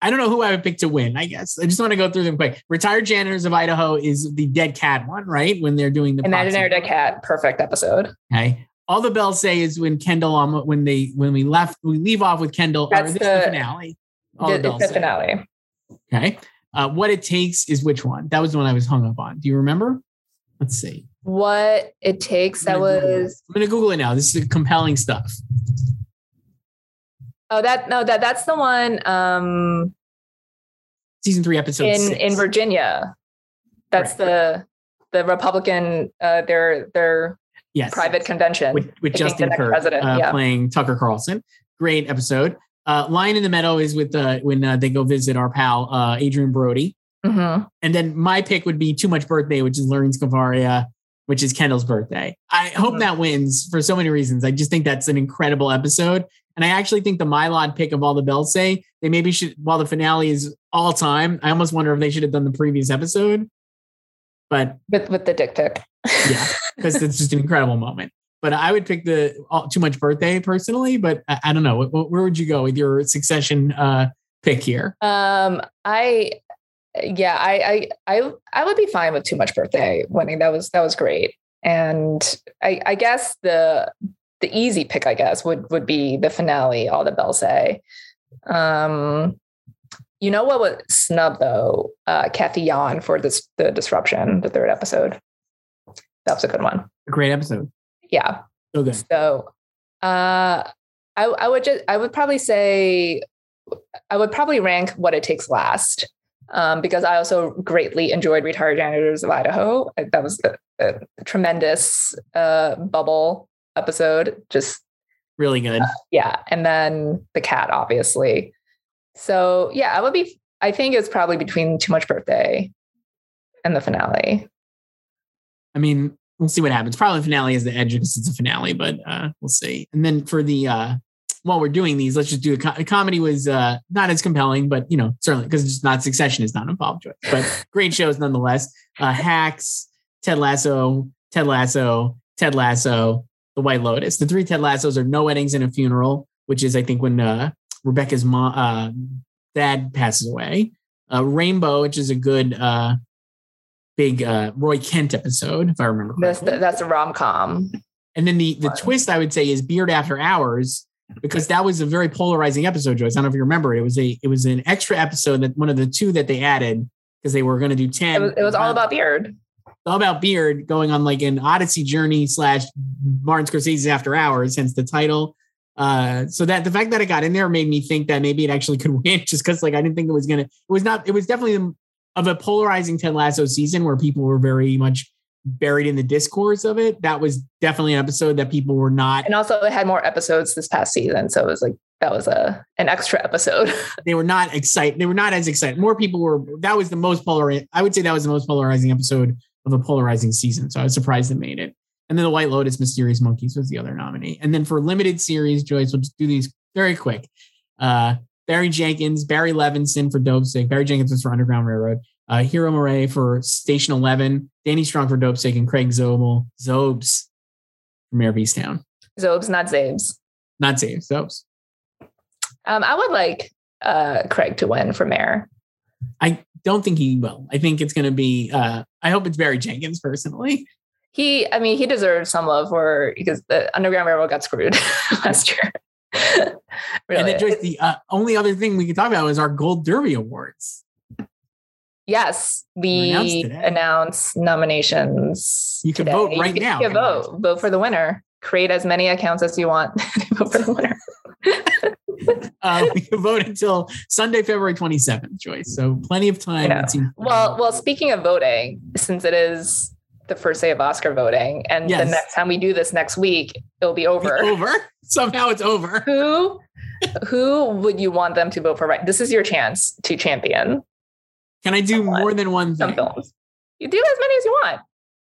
I don't know who I would pick to win. I guess I just want to go through them quick. Retired janitors of Idaho is the dead cat one, right? When they're doing the Imaginary. Dead Cat, perfect episode. Okay. All the bells say is when Kendall um when they when we left we leave off with Kendall. Or That's this the the- finale. All The, the bells the finale. Okay. Uh, what it takes is which one? That was the one I was hung up on. Do you remember? Let's see. What it takes, that I'm gonna Google it. was I'm gonna Google it now. This is compelling stuff. Oh, that no, that that's the one um Season three, episode in six. in Virginia. That's the the Republican uh their their yes, private convention. with, with Justin Kirk president, uh, yeah. playing Tucker Carlson. Great episode. Uh, Lion in the Meadow is with uh, when uh, they go visit our pal uh, Adrien Brody. Mhm. And then my pick would be Too Much Birthday, which is Lorene Scafaria, which is Kendall's birthday. I hope Mhm. that wins for so many reasons. I just think that's an incredible episode. And I actually think the Mylod pick of all the bells say they maybe should, while the finale is all time. I almost wonder if they should have done the previous episode, but with with the dick pic. yeah, because it's just an incredible moment. But I would pick the all, too much birthday personally. But I, I don't know. Where, where would you go with your succession uh, pick here? Um, I yeah, I I I I would be fine with too much birthday winning. That was that was great. And I I guess the the easy pick, I guess, would would be the finale, all the bells say. Um you know what was snub though? Uh Cathy Yan for this the disruption, the third episode. That was a good one. A great episode. Yeah. So good. So uh I I would just I would probably say I would probably rank what it takes last um, because I also greatly enjoyed Retired Janitors of Idaho. That was a, a tremendous uh, bubble episode. Just really good. Uh, yeah. And then the cat, obviously. So, yeah, I would be, I think it's probably between Too Much Birthday and the finale. I mean, we'll see what happens. Probably finale is the edge because it's a finale, but uh, we'll see. And then for the uh, while we're doing these, let's just do a, a comedy was uh, not as compelling, but you know, certainly because it's not Succession is not involved with, but great shows nonetheless. Uh, Hacks, Ted Lasso, Ted Lasso, Ted Lasso, The White Lotus. The three Ted Lassos are No Weddings and a Funeral, which is I think when uh, Rebecca's mom, uh, dad passes away. Uh, Rainbow, which is a good uh, big uh, Roy Kent episode, if I remember. Correctly. That's the, that's a rom com. And then the the twist I would say is Beard After Hours, because that was a very polarizing episode, Joyce. I don't know if you remember it. It was a it was an extra episode that one of the two that they added because they were going to do ten. It was, it was all about Beard. All about Beard going on like an Odyssey journey slash Martin Scorsese's After Hours, hence the title. Uh, so that the fact that it got in there made me think that maybe it actually could win, just because like I didn't think it was gonna. It was not. It was definitely of a polarizing Ted Lasso season where people were very much buried in the discourse of it. That was definitely an episode that people were not. And also, it had more episodes this past season, so it was like that was a an extra episode. they were not excited. They were not as excited. More people were. That was the most polarizing. I would say that was the most polarizing episode of a polarizing season. So I was surprised it made it. And then the White Lotus, Mysterious Monkeys was the other nominee. And then for limited series, Joyce, we'll just do these very quick. Uh, Barry Jenkins, Barry Levinson for Dopesick. Barry Jenkins was for Underground Railroad uh, Hiro Murai for Station 11, Danny Strong for Dopesick, and Craig Zobel, Zobes from Mare of Easttown. Zobes, not Zaves. Not Zaves, Zobes. Um, I would like uh, Craig to win for Mare. I don't think he will. I think it's going to be, uh, I hope it's Barry Jenkins personally. He, I mean, he deserves some love for because the Underground Railroad got screwed last year. really. And then just the uh, only other thing we can talk about is our Gold Derby Awards. Yes, we announce nominations. You can today. vote right you now. You can vote. Vote for the winner. Create as many accounts as you want to vote for the winner. uh, we can vote until Sunday, February 27th, Joyce. So plenty of time. Well, well, speaking of voting, since it is the first day of Oscar voting, and yes. the next time we do this next week, it'll be over. over. Somehow it's over. Who who would you want them to vote for right? This is your chance to champion can I do Somewhat. more than one thing? Some films. You do as many as you want.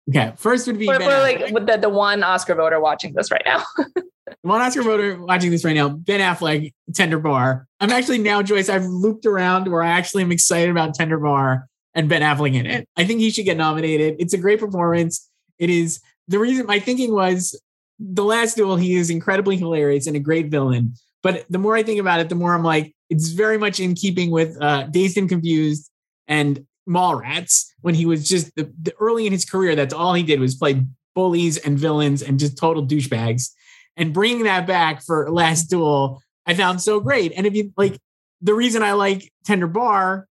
Okay. First would be for, for like the, the one Oscar voter watching this right now. one Oscar voter watching this right now, Ben Affleck, Tender Bar. I'm actually now, Joyce, I've looped around where I actually am excited about Tender Bar and Ben Affleck in it. I think he should get nominated. It's a great performance. It is the reason my thinking was the last duel, he is incredibly hilarious and a great villain. But the more I think about it, the more I'm like, it's very much in keeping with uh, Dazed and Confused and Mallrats when he was just the, the, early in his career. That's all he did was play bullies and villains and just total douchebags. And bringing that back for Last Duel, I found so great. And if you like, the reason I like Tender Bar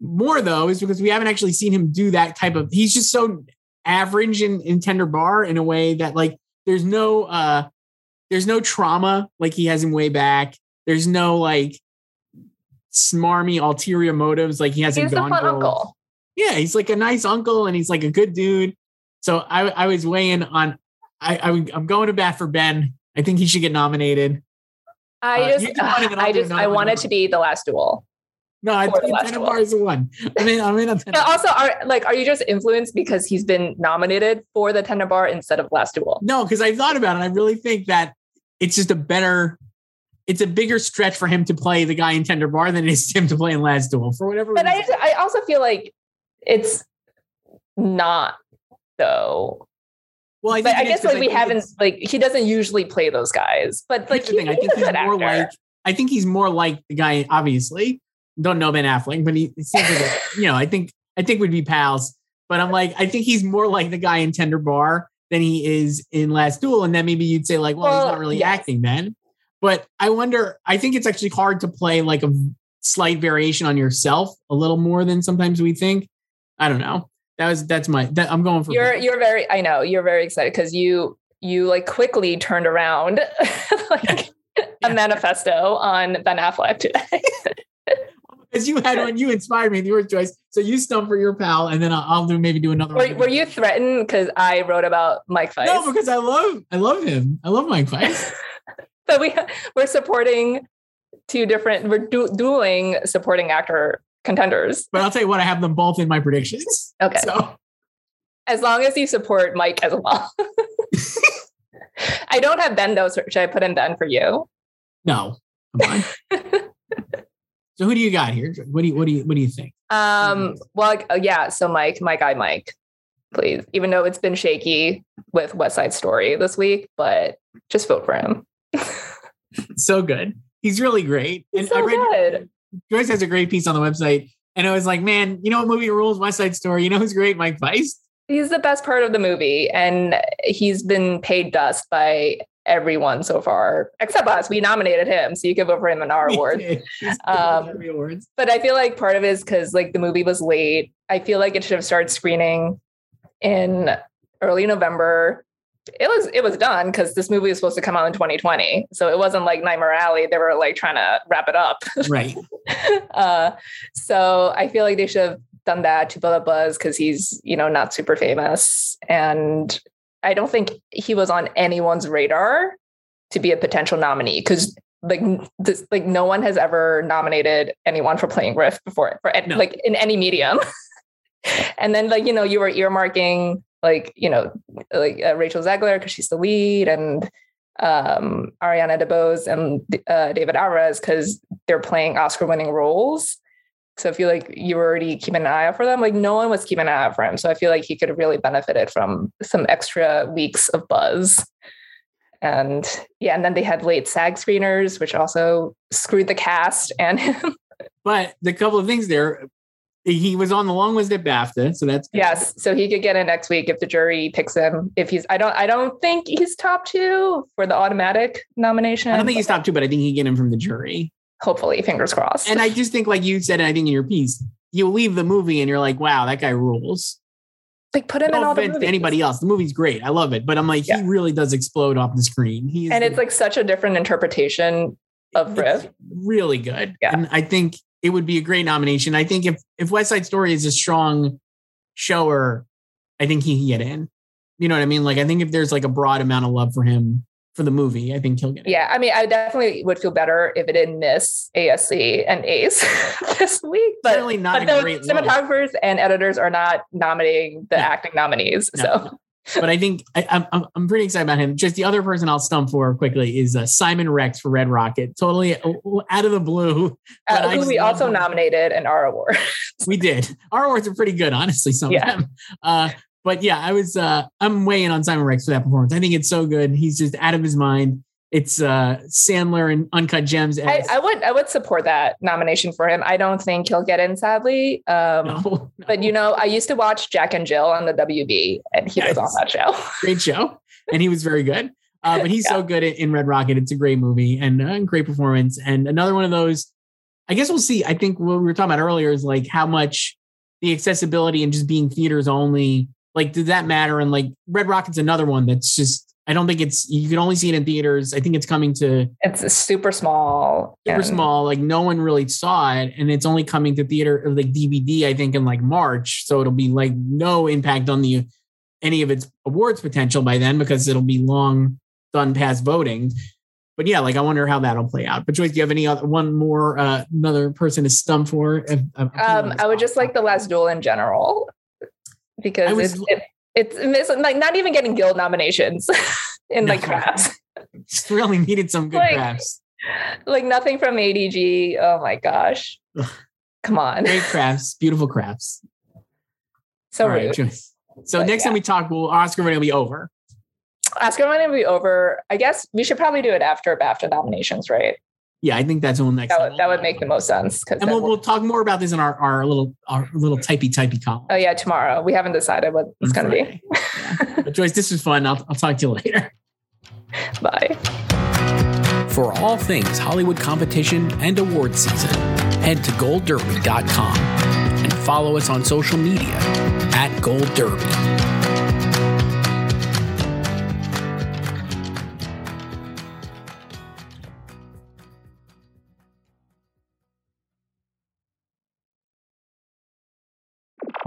more though is because we haven't actually seen him do that type of. He's just so average in, in Tender Bar in a way that like there's no uh there's no trauma like he has him way back. There's no like smarmy ulterior motives. Like he hasn't he's gone. fun uncle. Yeah, he's like a nice uncle and he's like a good dude. So I, I was weighing on. I, I am going to bat for Ben. I think he should get nominated. I uh, just, I just, I want it to be the last duel. No, I think ten is one. I mean, I mean, also, are like, are you just influenced because he's been nominated for the Tender Bar instead of Last Duel? No, because I thought about it. I really think that it's just a better it's a bigger stretch for him to play the guy in Tender Bar than it is him to play in Last Duel for whatever. But reason. I, I also feel like it's not though. well, I, But I guess like we think haven't like he doesn't usually play those guys. But like thing. I he's think a he's more like. I think he's more like the guy. Obviously, don't know Ben Affleck, but he seems like a, you know. I think I think we'd be pals. But I'm like, I think he's more like the guy in Tender Bar than he is in Last Duel, and then maybe you'd say like, well, Well, he's not really yes. acting then. But I wonder. I think it's actually hard to play like a slight variation on yourself a little more than sometimes we think. I don't know. That was that's my. That, I'm going for. You're you're very I know you're very excited because you you like quickly turned around like Yeah. a manifesto on Ben Affleck today. Because you had one, you inspired me with your choice. So you stump for your pal, and then I'll, I'll do maybe do another. were, one. were you threatened because I wrote about Mike Faist? No, because I love I love him. I love Mike Faist. but we we're supporting two different we're du- dueling supporting actor contenders. but I'll tell you what, I have them both in my predictions. Okay, So as long as you support Mike as well. I don't have Ben though. So should I put in Ben for you? no, come on. so who do you got here? What do you what do you what do you think? Um, well, uh, yeah. So Mike, my guy, Mike, please. Even though it's been shaky with West Side Story this week, but just vote for him. So good. He's really great. He's so good. Joyce has a great piece on the website, and I was like, man, you know what movie rules? West Side Story. You know who's great? Mike Faist. He's the best part of the movie, and he's been paid dust by everyone so far, except us. We nominated him, so you can vote for him in our award. Um, awards. But I feel like part of it is because like the movie was late. I feel like it should have started screening in early November. It was it was done because this movie was supposed to come out in 2020. So it wasn't like Nightmare Alley. They were like trying to wrap it up. Right. uh, so I feel like they should have done that to build up buzz because he's you know not super famous, and I don't think he was on anyone's radar to be a potential nominee because like this, like no one has ever nominated anyone for playing Riff before for No. like in any medium. and then like you know you were earmarking like you know like uh, Rachel Zegler because she's the lead and um Ariana DeBose and uh, David Alvarez because they're playing Oscar winning roles. So I feel like you were already keeping an eye out for them. Like no one was keeping an eye out for him. So I feel like he could have really benefited from some extra weeks of buzz. And yeah, and then they had late SAG screeners, which also screwed the cast and him. But the couple of things there, he was on the long list at BAFTA, so that's good. yes. So he could get in next week if the jury picks him. If he's I don't I don't think he's top two for the automatic nomination. I don't think he's top two, but I think he get him from the jury. hopefully, fingers crossed. And I just think, like you said, I think in your piece, you leave the movie and you're like, wow, that guy rules. like put him in No all the offense to anybody else. The movie's great. I love it. But I'm like, Yeah. he really does explode off the screen. He And it's like such a different interpretation of Riff. really good. Yeah. And I think it would be a great nomination. I think if if West Side Story is a strong shower, I think he can get in. You know what I mean? Like I think if there's like a broad amount of love for him for the movie, I think he'll get in. Yeah, I mean, I definitely would feel better if it didn't miss ASC and ACE this week. But, Certainly not but a the great look. cinematographers and editors are not nominating the No. acting nominees. No. So but I think I, I'm- I'm I'm pretty excited about him. Just the other person I'll stump for quickly is uh, Simon Rex for Red Rocket. Totally out of the blue. Uh, who we also him. nominated an R award. We did. Our awards are pretty good, honestly. Some Yeah. of them. Uh, but yeah, I was. Uh, I'm weighing on Simon Rex for that performance. I think it's so good. He's just out of his mind. It's uh, Sandler and Uncut Gems. I, as- I would I would support that nomination for him. I don't think he'll get in, sadly. Um, no, no. But you know, I used to watch Jack and Jill on the WB, and he was on that show. great show, and he was very good. Uh, but he's so good in, in Red Rocket. It's a great movie and uh, great performance. And another one of those. I guess we'll see. I think what we were talking about earlier is like how much the accessibility and just being theaters only. Like, did that matter? And like Red Rocket's another one that's just. I don't think it's. You can only see it in theaters. I think it's coming to It's super small. super and- small. Like no one really saw it, and it's only coming to theater like DVD. I think in like March, so it'll be like no impact on the any of its awards potential by then because it'll be long done past voting. But yeah, like I wonder how that'll play out. But Joyce, do you have any other one more uh, another person to stump for? If- if- Um, I would just like the last duel in general because was- it's it, it's it's like not even getting guild nominations in like crafts. just really needed some good like- crafts. like nothing from ADG. Oh my gosh. Come on. Great crafts, beautiful crafts. So All right, rude. Joyce. So But next time we talk, we'll Oscar will be over. Oscar might be over. I guess we should probably do it after BAFTA nominations, right? Yeah, I think that's when next. That time would, that would make the most sense. Because And we'll, we'll talk more about this in our, our little our little typey typey column. oh yeah, tomorrow. We haven't decided what it's going to be. Yeah. But Joyce, this was fun. I'll, I'll talk to you later. Bye. For all things Hollywood competition and award season, head to goldderby.com and follow us on social media at Gold Derby.